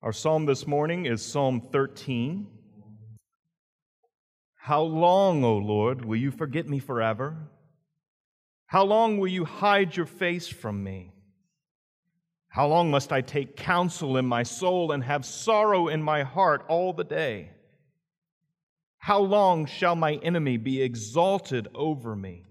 Our psalm this morning is Psalm 13. How long, O Lord, will you forget me forever? How long will you hide your face from me? How long must I take counsel in my soul and have sorrow in my heart all the day? How long shall my enemy be exalted over me?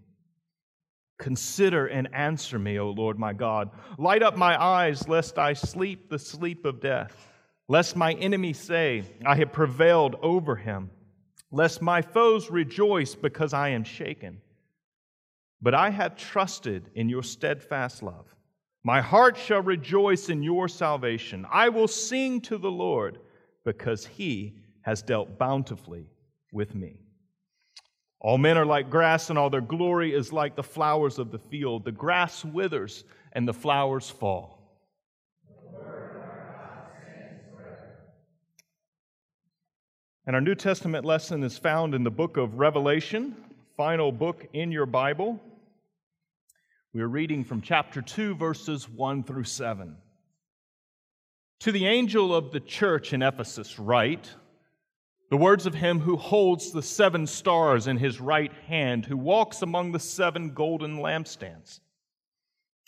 Consider and answer me, O Lord my God. Light up my eyes, lest I sleep the sleep of death lest my enemy say, I have prevailed over him, lest my foes rejoice because I am shaken. But I have trusted in your steadfast love. My heart shall rejoice in your salvation. I will sing to the Lord because he has dealt bountifully with me. All men are like grass, and all their glory is like the flowers of the field. The grass withers and the flowers fall And our New Testament lesson is found in the book of Revelation, final book in your Bible. We are reading from chapter 2, verses 1 through 7. To the angel of the church in Ephesus, write the words of him who holds the seven stars in his right hand, who walks among the seven golden lampstands.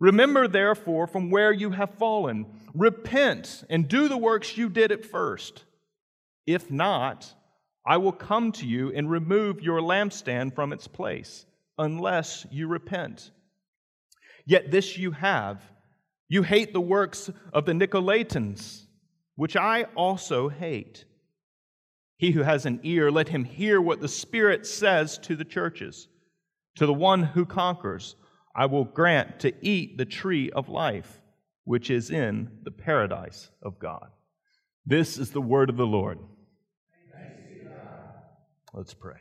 Remember, therefore, from where you have fallen. Repent and do the works you did at first. If not, I will come to you and remove your lampstand from its place, unless you repent. Yet this you have you hate the works of the Nicolaitans, which I also hate. He who has an ear, let him hear what the Spirit says to the churches. To the one who conquers, I will grant to eat the tree of life, which is in the paradise of God. This is the word of the Lord. Let's pray.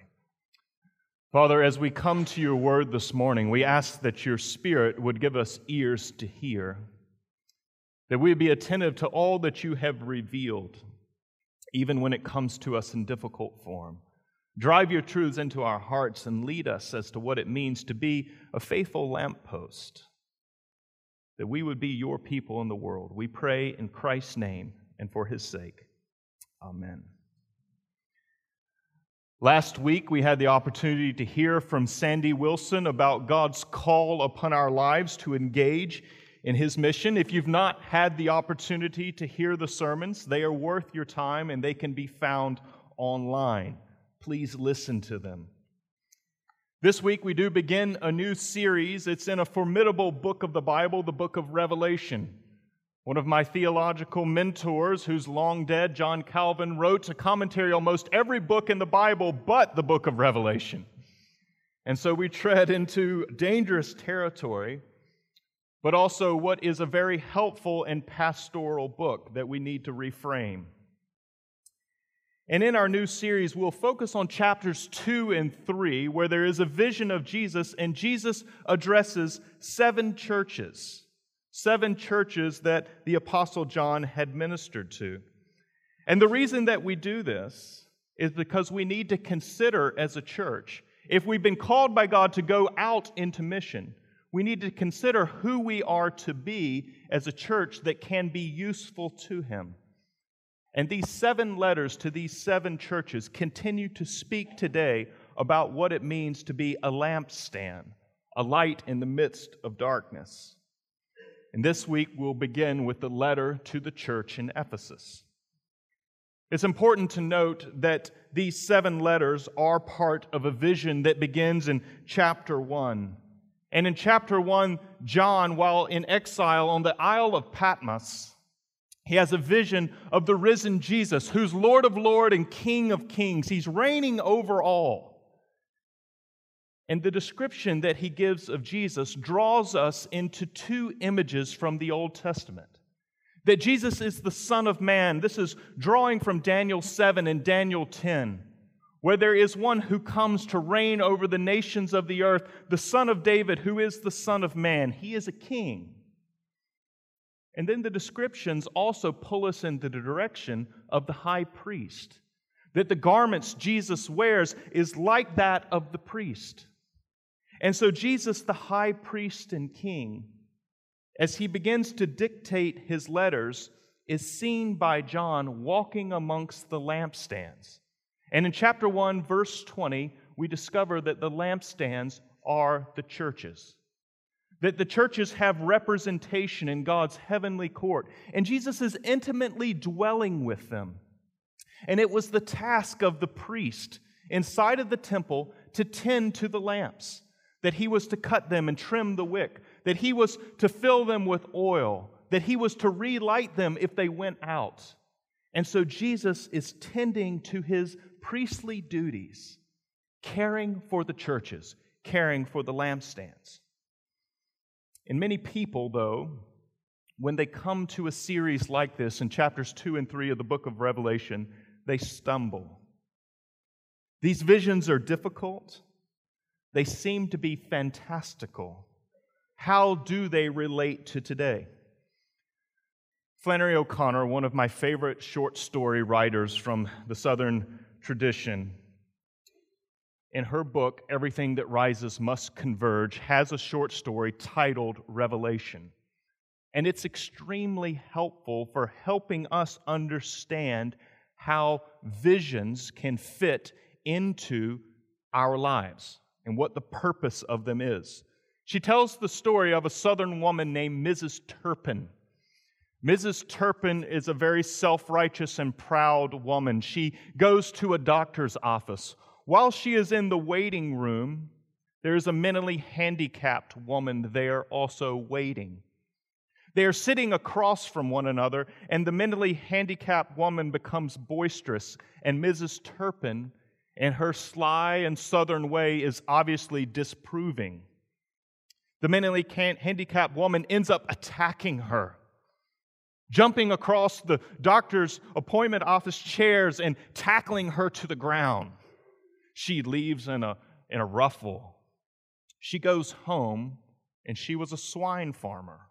Father, as we come to your word this morning, we ask that your Spirit would give us ears to hear, that we be attentive to all that you have revealed, even when it comes to us in difficult form. Drive your truths into our hearts and lead us as to what it means to be a faithful lamppost, that we would be your people in the world. We pray in Christ's name and for his sake. Amen. Last week, we had the opportunity to hear from Sandy Wilson about God's call upon our lives to engage in his mission. If you've not had the opportunity to hear the sermons, they are worth your time and they can be found online please listen to them. This week, we do begin a new series. It's in a formidable book of the Bible, the book of Revelation. One of my theological mentors, who's long dead, John Calvin, wrote a commentary on almost every book in the Bible but the book of Revelation. And so we tread into dangerous territory, but also what is a very helpful and pastoral book that we need to reframe. And in our new series, we'll focus on chapters two and three, where there is a vision of Jesus, and Jesus addresses seven churches, seven churches that the Apostle John had ministered to. And the reason that we do this is because we need to consider as a church, if we've been called by God to go out into mission, we need to consider who we are to be as a church that can be useful to Him. And these seven letters to these seven churches continue to speak today about what it means to be a lampstand, a light in the midst of darkness. And this week we'll begin with the letter to the church in Ephesus. It's important to note that these seven letters are part of a vision that begins in chapter 1. And in chapter 1, John, while in exile on the Isle of Patmos, he has a vision of the risen Jesus, who's Lord of Lords and King of Kings. He's reigning over all. And the description that he gives of Jesus draws us into two images from the Old Testament. that Jesus is the Son of Man. This is drawing from Daniel 7 and Daniel 10, where there is one who comes to reign over the nations of the earth, the Son of David, who is the Son of Man. He is a king. And then the descriptions also pull us in the direction of the high priest, that the garments Jesus wears is like that of the priest. And so, Jesus, the high priest and king, as he begins to dictate his letters, is seen by John walking amongst the lampstands. And in chapter 1, verse 20, we discover that the lampstands are the churches. That the churches have representation in God's heavenly court. And Jesus is intimately dwelling with them. And it was the task of the priest inside of the temple to tend to the lamps, that he was to cut them and trim the wick, that he was to fill them with oil, that he was to relight them if they went out. And so Jesus is tending to his priestly duties, caring for the churches, caring for the lampstands. And many people, though, when they come to a series like this in chapters 2 and 3 of the book of Revelation, they stumble. These visions are difficult, they seem to be fantastical. How do they relate to today? Flannery O'Connor, one of my favorite short story writers from the Southern tradition, in her book, Everything That Rises Must Converge, has a short story titled Revelation. And it's extremely helpful for helping us understand how visions can fit into our lives and what the purpose of them is. She tells the story of a southern woman named Mrs. Turpin. Mrs. Turpin is a very self righteous and proud woman. She goes to a doctor's office. While she is in the waiting room, there is a mentally handicapped woman there also waiting. They are sitting across from one another, and the mentally handicapped woman becomes boisterous, and Mrs. Turpin, in her sly and southern way, is obviously disproving. The mentally handicapped woman ends up attacking her, jumping across the doctor's appointment office chairs and tackling her to the ground. She leaves in a, in a ruffle. She goes home, and she was a swine farmer.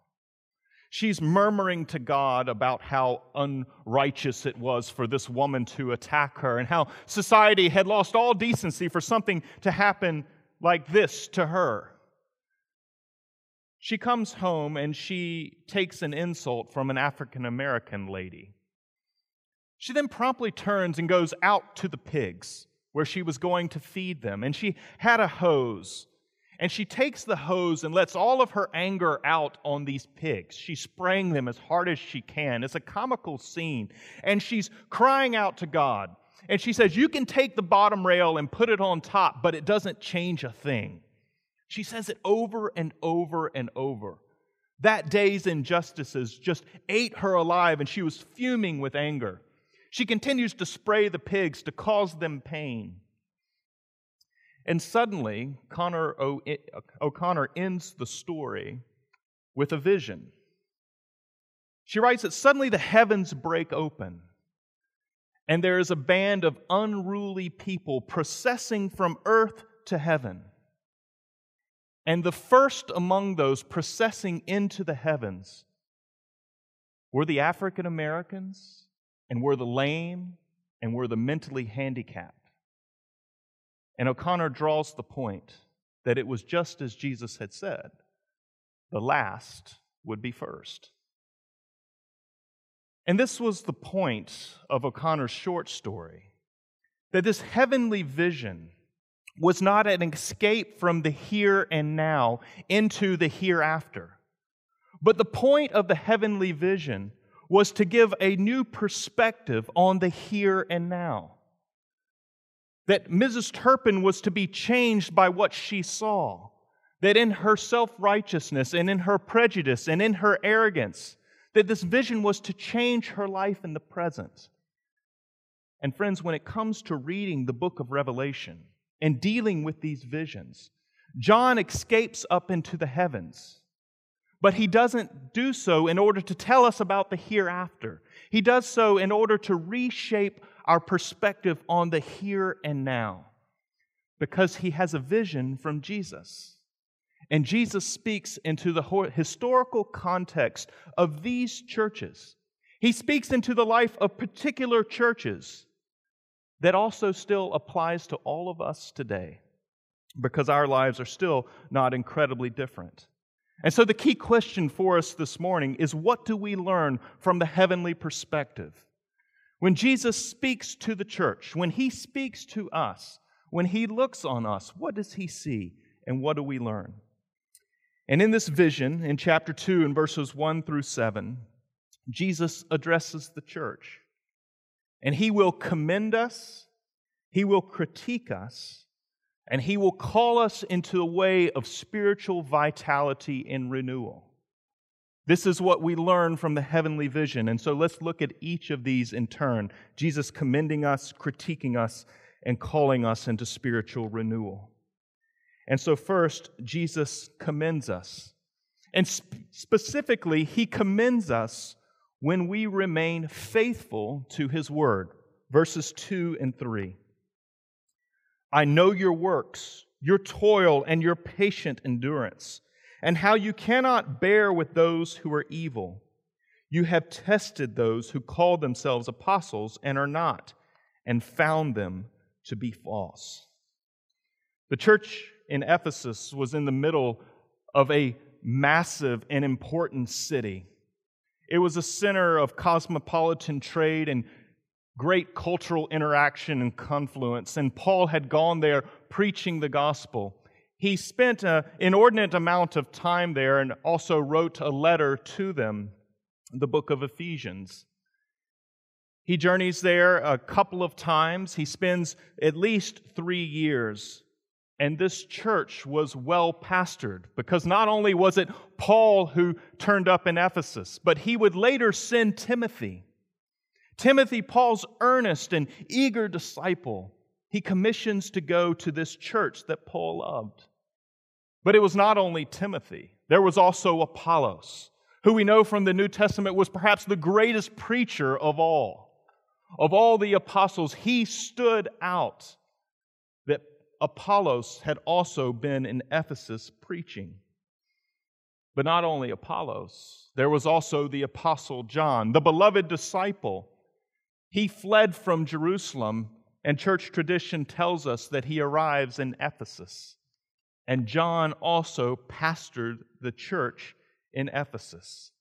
She's murmuring to God about how unrighteous it was for this woman to attack her and how society had lost all decency for something to happen like this to her. She comes home and she takes an insult from an African American lady. She then promptly turns and goes out to the pigs where she was going to feed them. And she had a hose. And she takes the hose and lets all of her anger out on these pigs. She's spraying them as hard as she can. It's a comical scene. And she's crying out to God. And she says, You can take the bottom rail and put it on top, but it doesn't change a thing. She says it over and over and over. That day's injustices just ate her alive, and she was fuming with anger. She continues to spray the pigs to cause them pain. And suddenly, Connor o- O'Connor ends the story with a vision. She writes that suddenly the heavens break open, and there is a band of unruly people processing from earth to heaven. And the first among those processing into the heavens were the African Americans, and were the lame, and were the mentally handicapped. And O'Connor draws the point that it was just as Jesus had said the last would be first. And this was the point of O'Connor's short story that this heavenly vision was not an escape from the here and now into the hereafter. But the point of the heavenly vision was to give a new perspective on the here and now. That Mrs. Turpin was to be changed by what she saw. That in her self righteousness and in her prejudice and in her arrogance, that this vision was to change her life in the present. And friends, when it comes to reading the book of Revelation, and dealing with these visions. John escapes up into the heavens. But he doesn't do so in order to tell us about the hereafter. He does so in order to reshape our perspective on the here and now because he has a vision from Jesus. And Jesus speaks into the historical context of these churches. He speaks into the life of particular churches that also still applies to all of us today because our lives are still not incredibly different. And so, the key question for us this morning is what do we learn from the heavenly perspective? When Jesus speaks to the church, when he speaks to us, when he looks on us, what does he see and what do we learn? And in this vision, in chapter 2, in verses 1 through 7, Jesus addresses the church. And he will commend us, he will critique us, and he will call us into a way of spiritual vitality and renewal. This is what we learn from the heavenly vision. And so let's look at each of these in turn Jesus commending us, critiquing us, and calling us into spiritual renewal. And so, first, Jesus commends us. And sp- specifically, he commends us when we remain faithful to his word. Verses 2 and 3. I know your works, your toil, and your patient endurance, and how you cannot bear with those who are evil. You have tested those who call themselves apostles and are not, and found them to be false. The church in Ephesus was in the middle of a massive and important city. It was a center of cosmopolitan trade and great cultural interaction and confluence, and Paul had gone there preaching the gospel. He spent an inordinate amount of time there and also wrote a letter to them, the book of Ephesians. He journeys there a couple of times. He spends at least three years. And this church was well pastored because not only was it Paul who turned up in Ephesus, but he would later send Timothy. Timothy, Paul's earnest and eager disciple, he commissions to go to this church that Paul loved. But it was not only Timothy, there was also Apollos, who we know from the New Testament was perhaps the greatest preacher of all. Of all the apostles, he stood out that Apollos had also been in Ephesus preaching. But not only Apollos, there was also the apostle John, the beloved disciple he fled from Jerusalem, and church tradition tells us that he arrives in Ephesus. And John also pastored the church in Ephesus.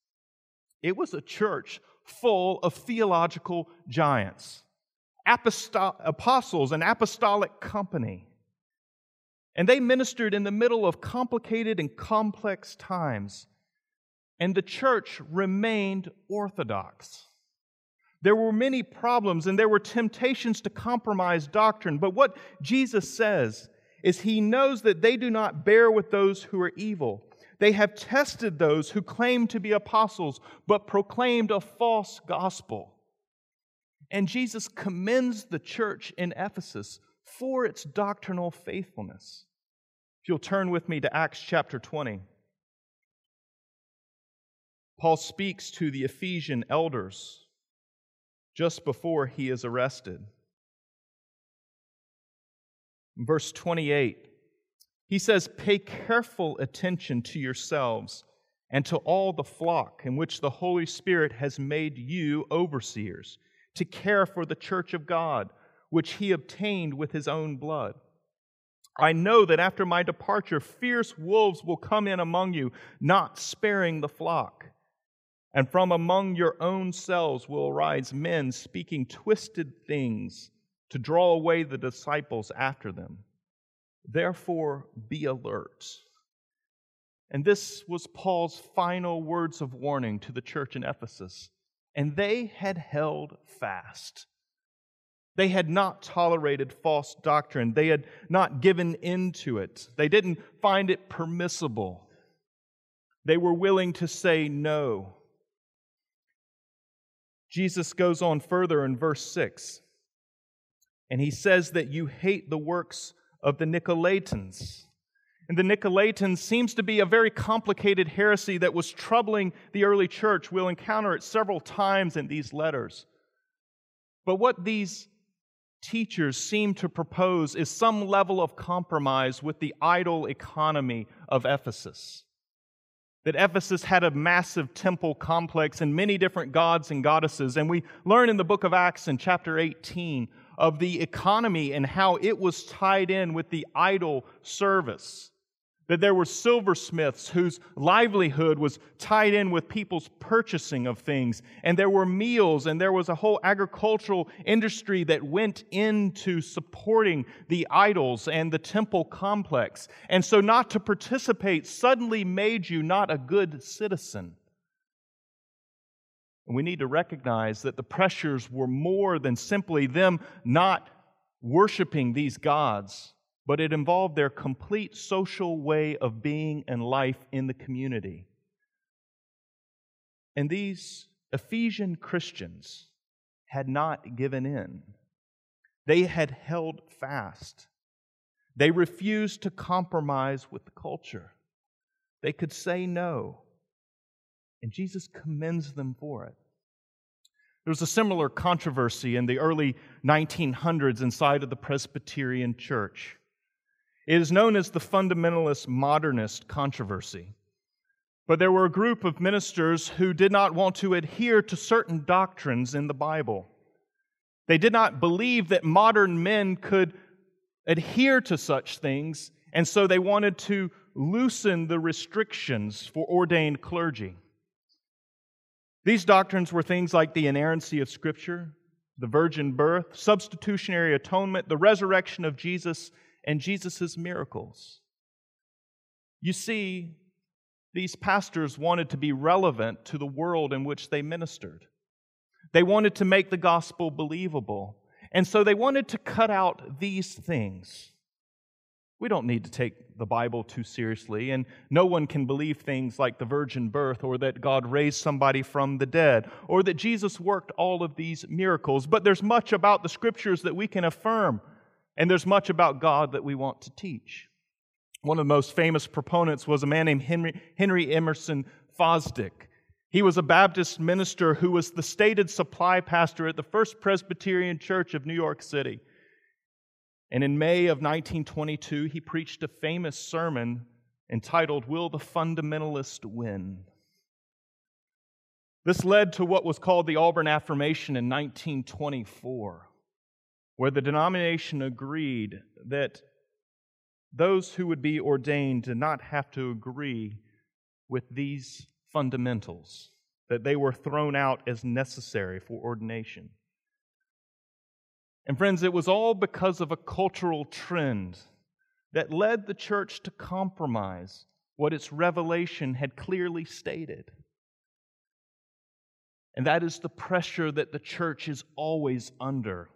It was a church full of theological giants, apostol- apostles, and apostolic company. And they ministered in the middle of complicated and complex times. And the church remained orthodox. There were many problems and there were temptations to compromise doctrine. But what Jesus says is he knows that they do not bear with those who are evil. They have tested those who claim to be apostles, but proclaimed a false gospel. And Jesus commends the church in Ephesus for its doctrinal faithfulness. If you'll turn with me to Acts chapter 20, Paul speaks to the Ephesian elders just before he is arrested. verse 28, he says, Pay careful attention to yourselves and to all the flock in which the Holy Spirit has made you overseers, to care for the church of God, which he obtained with his own blood. I know that after my departure, fierce wolves will come in among you, not sparing the flock. And from among your own selves will arise men speaking twisted things to draw away the disciples after them. Therefore, be alert. And this was Paul's final words of warning to the church in Ephesus. And they had held fast. They had not tolerated false doctrine. They had not given in to it. They didn't find it permissible. They were willing to say no. Jesus goes on further in verse 6, and he says that you hate the works of the Nicolaitans. And the Nicolaitans seems to be a very complicated heresy that was troubling the early church. We'll encounter it several times in these letters. But what these teachers seem to propose is some level of compromise with the idol economy of Ephesus. That Ephesus had a massive temple complex and many different gods and goddesses. And we learn in the book of Acts in chapter 18 of the economy and how it was tied in with the idol service that there were silversmiths whose livelihood was tied in with people's purchasing of things, and there were meals, and there was a whole agricultural industry that went into supporting the idols and the temple complex. And so, not to participate suddenly made you not a good citizen. And we need to recognize that the pressures were more than simply them not worshiping these gods but it involved their complete social way of being and life in the community. And these Ephesian Christians had not given in, they had held fast. They refused to compromise with the culture. They could say no. And Jesus commends them for it. There was a similar controversy in the early 1900s inside of the Presbyterian Church. It is known as the fundamentalist modernist controversy. But there were a group of ministers who did not want to adhere to certain doctrines in the Bible. They did not believe that modern men could adhere to such things, and so they wanted to loosen the restrictions for ordained clergy. These doctrines were things like the inerrancy of Scripture, the virgin birth, substitutionary atonement, the resurrection of Jesus, and Jesus' miracles. You see, these pastors wanted to be relevant to the world in which they ministered. They wanted to make the gospel believable. And so they wanted to cut out these things. We don't need to take the Bible too seriously, and no one can believe things like the virgin birth or that God raised somebody from the dead or that Jesus worked all of these miracles. But there's much about the scriptures that we can affirm and there's much about God that we want to teach. One of the most famous proponents was a man named Henry, Henry Emerson Fosdick. He was a Baptist minister who was the stated supply pastor at the First Presbyterian Church of New York City. And in May of 1922, he preached a famous sermon entitled, Will the Fundamentalist Win? This led to what was called the Auburn Affirmation in 1924 where the denomination agreed that those who would be ordained did not have to agree with these fundamentals, that they were thrown out as necessary for ordination. And friends, it was all because of a cultural trend that led the church to compromise what its revelation had clearly stated. And that is the pressure that the church is always under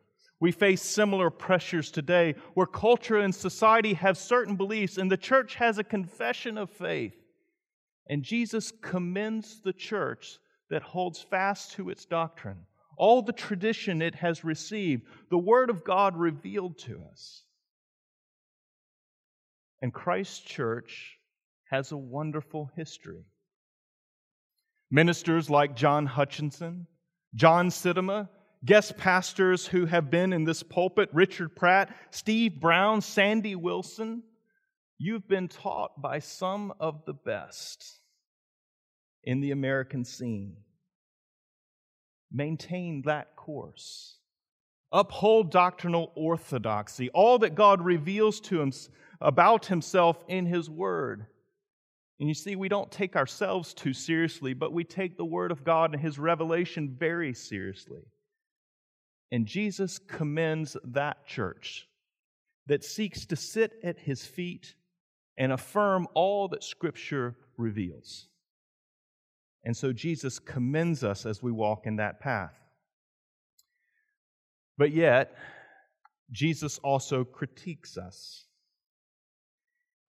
we face similar pressures today where culture and society have certain beliefs, and the church has a confession of faith. And Jesus commends the church that holds fast to its doctrine, all the tradition it has received, the Word of God revealed to us. And Christ's church has a wonderful history. Ministers like John Hutchinson, John Sittema, guest pastors who have been in this pulpit Richard Pratt, Steve Brown, Sandy Wilson. You've been taught by some of the best in the American scene. Maintain that course. Uphold doctrinal orthodoxy, all that God reveals to him about himself in his word. And you see, we don't take ourselves too seriously, but we take the word of God and his revelation very seriously. And Jesus commends that church that seeks to sit at his feet and affirm all that Scripture reveals. And so Jesus commends us as we walk in that path. But yet, Jesus also critiques us.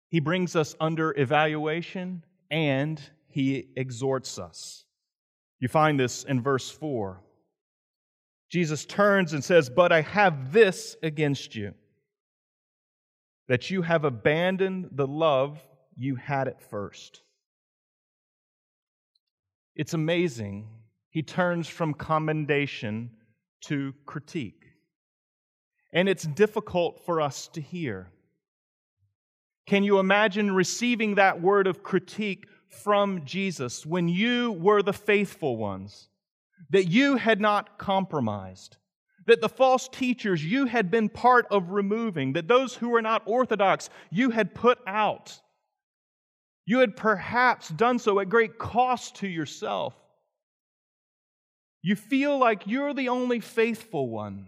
He brings us under evaluation and he exhorts us. You find this in verse 4. Jesus turns and says, But I have this against you. that you have abandoned the love you had at first. It's amazing. He turns from commendation to critique. And it's difficult for us to hear. Can you imagine receiving that word of critique from Jesus when you were the faithful ones? That you had not compromised, that the false teachers you had been part of removing, that those who were not orthodox you had put out. You had perhaps done so at great cost to yourself. You feel like you're the only faithful one,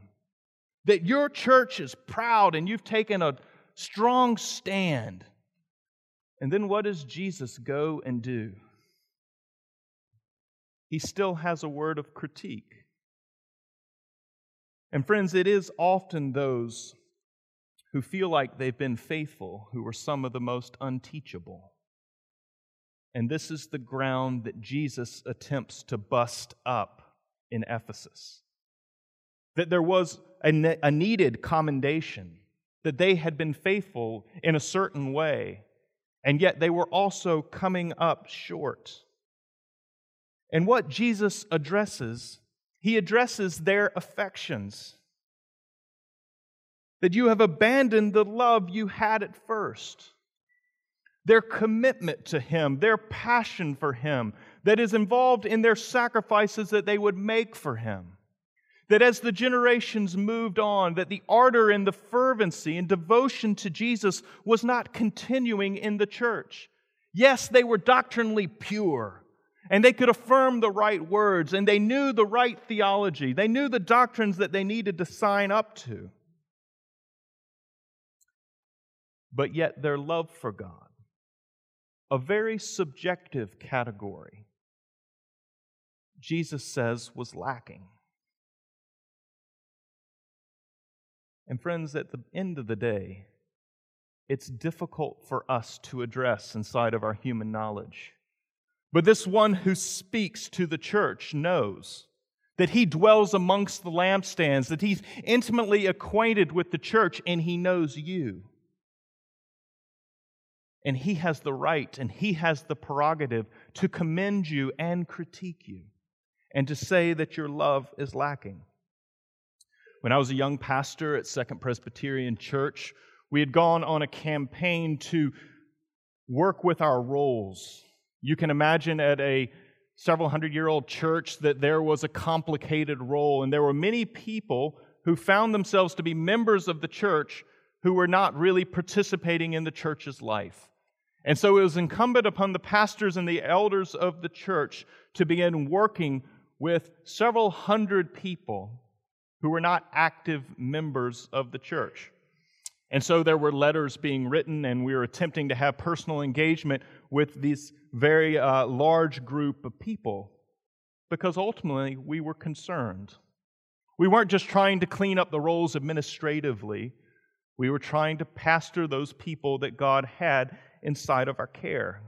that your church is proud and you've taken a strong stand. And then what does Jesus go and do? He still has a word of critique. And friends, it is often those who feel like they've been faithful who are some of the most unteachable. And this is the ground that Jesus attempts to bust up in Ephesus. That there was a, ne- a needed commendation, that they had been faithful in a certain way, and yet they were also coming up short. And what Jesus addresses, he addresses their affections. That you have abandoned the love you had at first. Their commitment to Him, their passion for Him, that is involved in their sacrifices that they would make for Him. That as the generations moved on, that the ardor and the fervency and devotion to Jesus was not continuing in the church. Yes, they were doctrinally pure, and they could affirm the right words, and they knew the right theology. They knew the doctrines that they needed to sign up to. But yet, their love for God, a very subjective category, Jesus says was lacking. And, friends, at the end of the day, it's difficult for us to address inside of our human knowledge. But this one who speaks to the church knows that he dwells amongst the lampstands, that he's intimately acquainted with the church, and he knows you. And he has the right and he has the prerogative to commend you and critique you and to say that your love is lacking. When I was a young pastor at Second Presbyterian Church, we had gone on a campaign to work with our rolls. You can imagine at a several hundred year old church that there was a complicated roll, and there were many people who found themselves to be members of the church who were not really participating in the church's life. And so it was incumbent upon the pastors and the elders of the church to begin working with several hundred people who were not active members of the church. And so there were letters being written, and we were attempting to have personal engagement with this very uh, large group of people because ultimately we were concerned. We weren't just trying to clean up the rolls administratively, we were trying to pastor those people that God had inside of our care.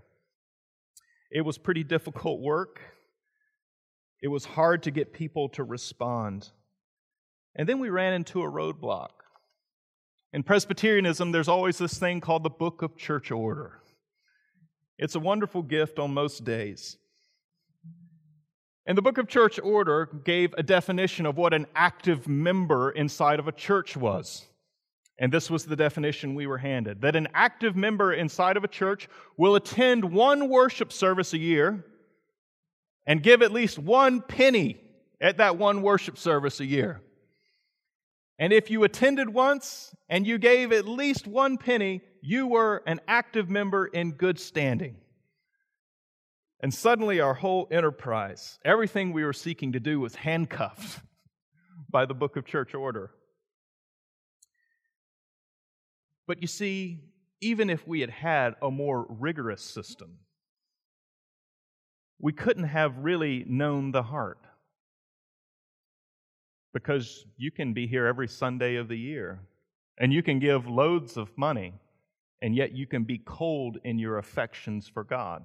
It was pretty difficult work. It was hard to get people to respond. And then we ran into a roadblock. In Presbyterianism, there's always this thing called the Book of Church Order. It's a wonderful gift on most days. And the Book of Church Order gave a definition of what an active member inside of a church was. And this was the definition we were handed that an active member inside of a church will attend one worship service a year and give at least one penny at that one worship service a year. And if you attended once and you gave at least one penny, you were an active member in good standing. And suddenly, our whole enterprise, everything we were seeking to do, was handcuffed by the book of church order. But you see, even if we had had a more rigorous system, we couldn't have really known the heart. Because you can be here every Sunday of the year, and you can give loads of money, and yet you can be cold in your affections for God.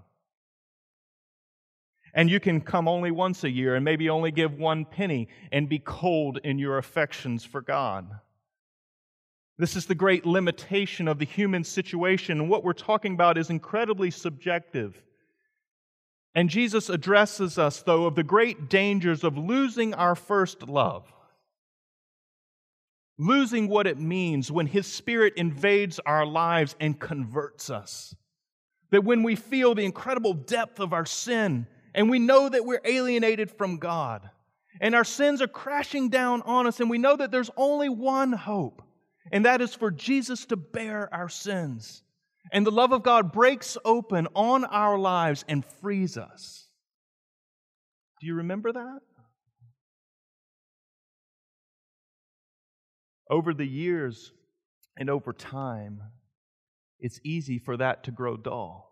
And you can come only once a year and maybe only give one penny and be cold in your affections for God. This is the great limitation of the human situation. What we're talking about is incredibly subjective. And Jesus addresses us, though, of the great dangers of losing our first love. Losing what it means when His Spirit invades our lives and converts us. That when we feel the incredible depth of our sin and we know that we're alienated from God and our sins are crashing down on us and we know that there's only one hope and that is for Jesus to bear our sins. And the love of God breaks open on our lives and frees us. Do you remember that? Over the years and over time, it's easy for that to grow dull.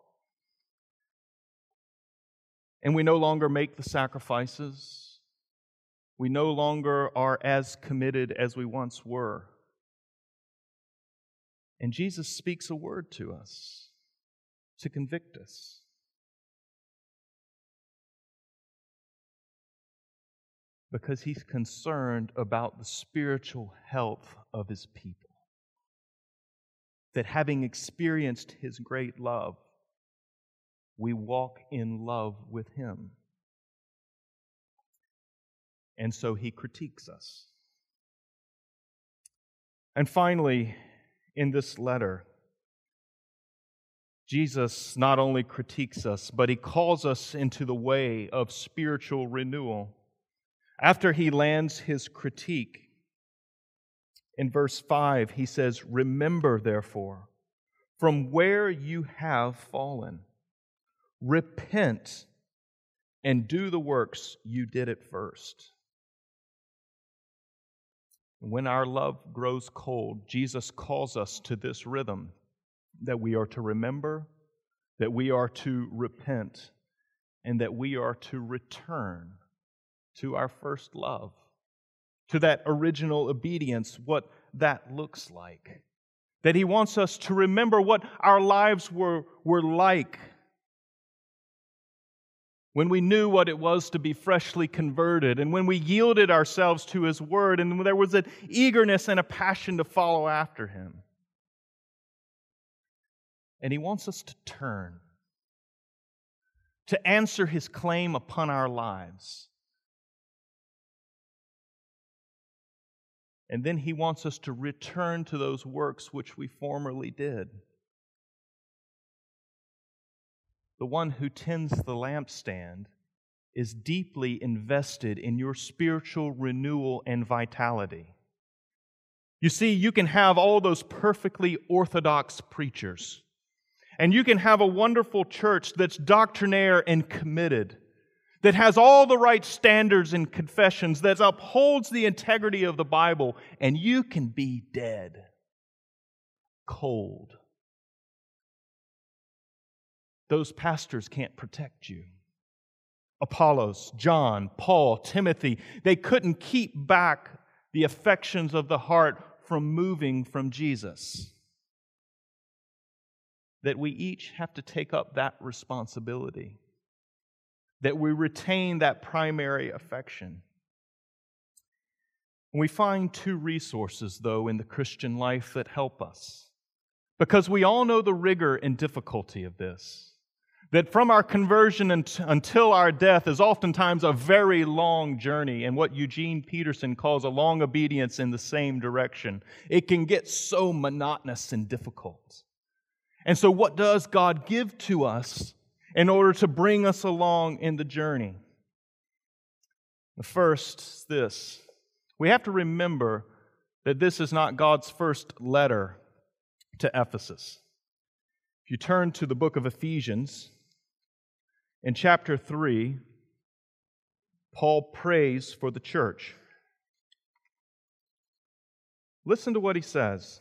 And we no longer make the sacrifices. We no longer are as committed as we once were. And Jesus speaks a word to us to convict us. Because he's concerned about the spiritual health of his people. That having experienced his great love, we walk in love with him. And so he critiques us. And finally, in this letter. Jesus not only critiques us, but he calls us into the way of spiritual renewal. After he lands his critique, in verse 5, he says, Remember, therefore, from where you have fallen, repent and do the works you did at first. When our love grows cold, Jesus calls us to this rhythm that we are to remember, that we are to repent, and that we are to return to our first love, to that original obedience, what that looks like. That He wants us to remember what our lives were, were like when we knew what it was to be freshly converted, and when we yielded ourselves to His Word, and there was an eagerness and a passion to follow after Him. And He wants us to turn, to answer His claim upon our lives. And then He wants us to return to those works which we formerly did. the one who tends the lampstand, is deeply invested in your spiritual renewal and vitality. You see, you can have all those perfectly orthodox preachers, and you can have a wonderful church that's doctrinaire and committed, that has all the right standards and confessions, that upholds the integrity of the Bible, and you can be dead, cold, those pastors can't protect you. Apollos, John, Paul, Timothy, they couldn't keep back the affections of the heart from moving from Jesus. That we each have to take up that responsibility, that we retain that primary affection. We find two resources, though, in the Christian life that help us, because we all know the rigor and difficulty of this that from our conversion until our death is oftentimes a very long journey and what Eugene Peterson calls a long obedience in the same direction. It can get so monotonous and difficult. And so, what does God give to us in order to bring us along in the journey? The first is this we have to remember that this is not God's first letter to Ephesus. If you turn to the book of Ephesians, in chapter 3, Paul prays for the church. Listen to what he says.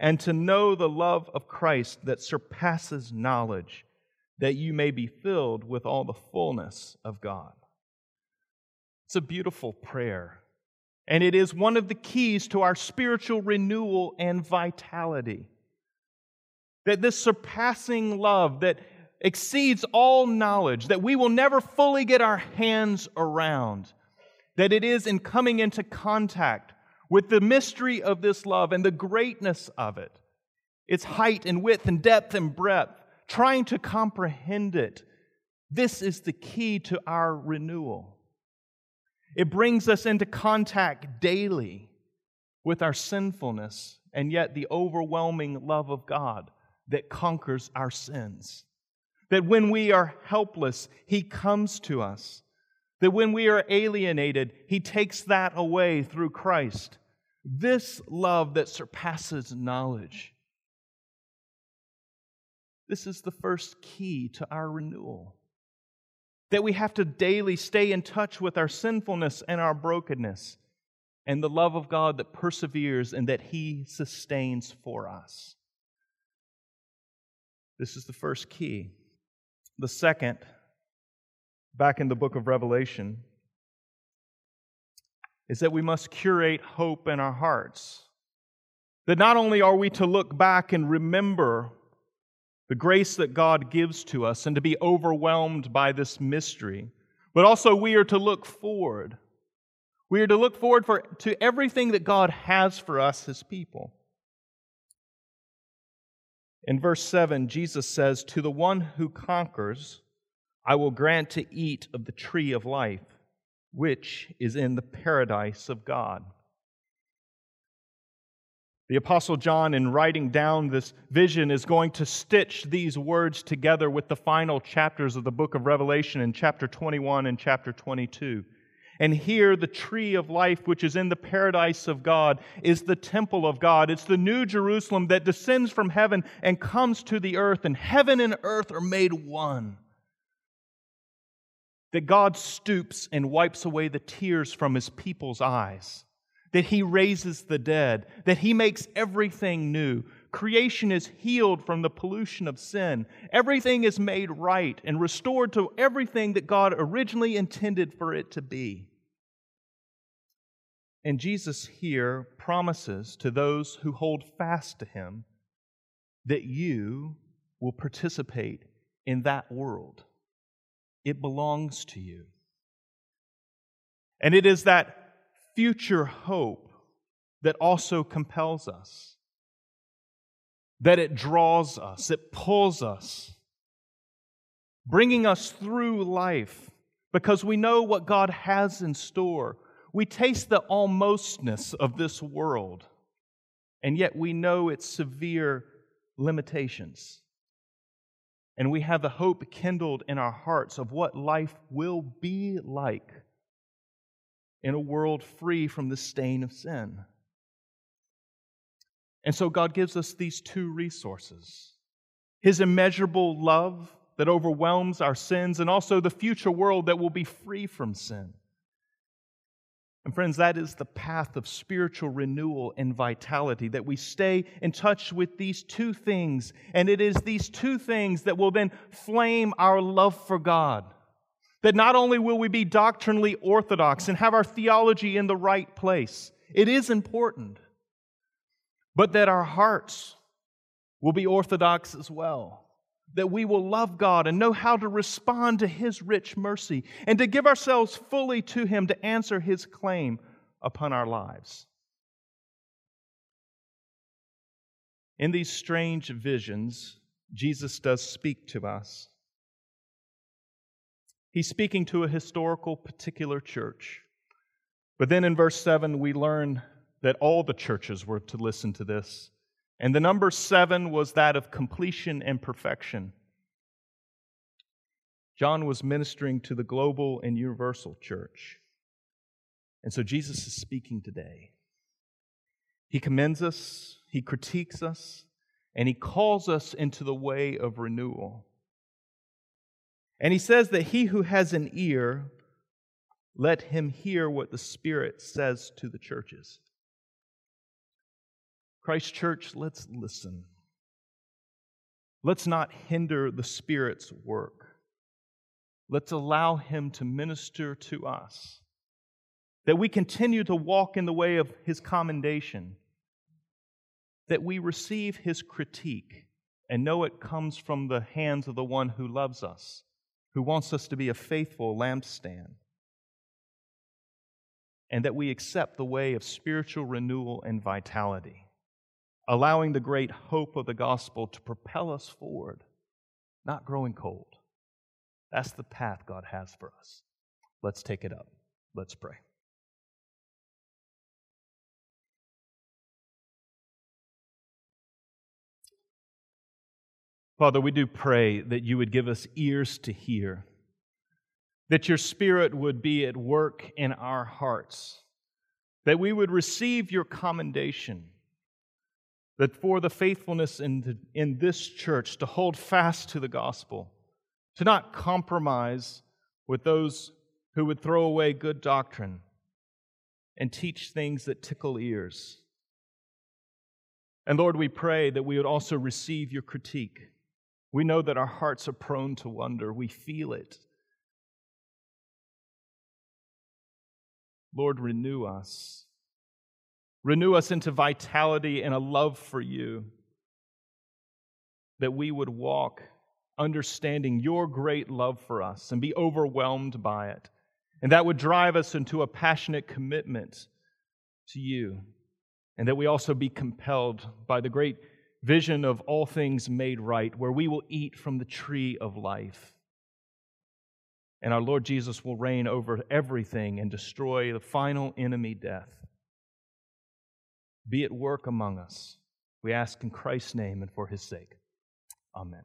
and to know the love of Christ that surpasses knowledge, that you may be filled with all the fullness of God. It's a beautiful prayer, and it is one of the keys to our spiritual renewal and vitality. That this surpassing love that exceeds all knowledge, that we will never fully get our hands around, that it is in coming into contact with the mystery of this love and the greatness of it, its height and width and depth and breadth, trying to comprehend it. This is the key to our renewal. It brings us into contact daily with our sinfulness and yet the overwhelming love of God that conquers our sins. That when we are helpless, He comes to us that when we are alienated, He takes that away through Christ. This love that surpasses knowledge. This is the first key to our renewal. That we have to daily stay in touch with our sinfulness and our brokenness, and the love of God that perseveres and that He sustains for us. This is the first key. The second back in the book of Revelation is that we must curate hope in our hearts. That not only are we to look back and remember the grace that God gives to us and to be overwhelmed by this mystery, but also we are to look forward. We are to look forward for, to everything that God has for us, his people. In verse 7, Jesus says, To the one who conquers, I will grant to eat of the tree of life, which is in the paradise of God. The Apostle John, in writing down this vision, is going to stitch these words together with the final chapters of the book of Revelation in chapter 21 and chapter 22. And here, the tree of life, which is in the paradise of God, is the temple of God. It's the new Jerusalem that descends from heaven and comes to the earth, and heaven and earth are made one that God stoops and wipes away the tears from his people's eyes, that he raises the dead, that he makes everything new. Creation is healed from the pollution of sin. Everything is made right and restored to everything that God originally intended for it to be. And Jesus here promises to those who hold fast to him that you will participate in that world. It belongs to you. And it is that future hope that also compels us, that it draws us, it pulls us, bringing us through life because we know what God has in store. We taste the almostness of this world, and yet we know its severe limitations. And we have the hope kindled in our hearts of what life will be like in a world free from the stain of sin. And so God gives us these two resources His immeasurable love that overwhelms our sins, and also the future world that will be free from sin. And friends, that is the path of spiritual renewal and vitality, that we stay in touch with these two things. And it is these two things that will then flame our love for God. That not only will we be doctrinally orthodox and have our theology in the right place, it is important, but that our hearts will be orthodox as well that we will love God and know how to respond to His rich mercy and to give ourselves fully to Him to answer His claim upon our lives. In these strange visions, Jesus does speak to us. He's speaking to a historical, particular church. But then in verse 7, we learn that all the churches were to listen to this and the number seven was that of completion and perfection. John was ministering to the global and universal church. And so Jesus is speaking today. He commends us, he critiques us, and he calls us into the way of renewal. And he says that he who has an ear, let him hear what the Spirit says to the churches. Christ Church, let's listen. Let's not hinder the Spirit's work. Let's allow him to minister to us. That we continue to walk in the way of his commendation. That we receive his critique and know it comes from the hands of the one who loves us, who wants us to be a faithful lampstand and that we accept the way of spiritual renewal and vitality, allowing the great hope of the gospel to propel us forward, not growing cold. That's the path God has for us. Let's take it up. Let's pray. Father, we do pray that you would give us ears to hear that your Spirit would be at work in our hearts, that we would receive your commendation, that for the faithfulness in, the, in this church to hold fast to the gospel, to not compromise with those who would throw away good doctrine and teach things that tickle ears. And Lord, we pray that we would also receive your critique. We know that our hearts are prone to wonder, we feel it. Lord, renew us. Renew us into vitality and a love for you, that we would walk understanding your great love for us and be overwhelmed by it. And that would drive us into a passionate commitment to you. And that we also be compelled by the great vision of all things made right, where we will eat from the tree of life and our Lord Jesus will reign over everything and destroy the final enemy, death. Be at work among us. We ask in Christ's name and for his sake. Amen.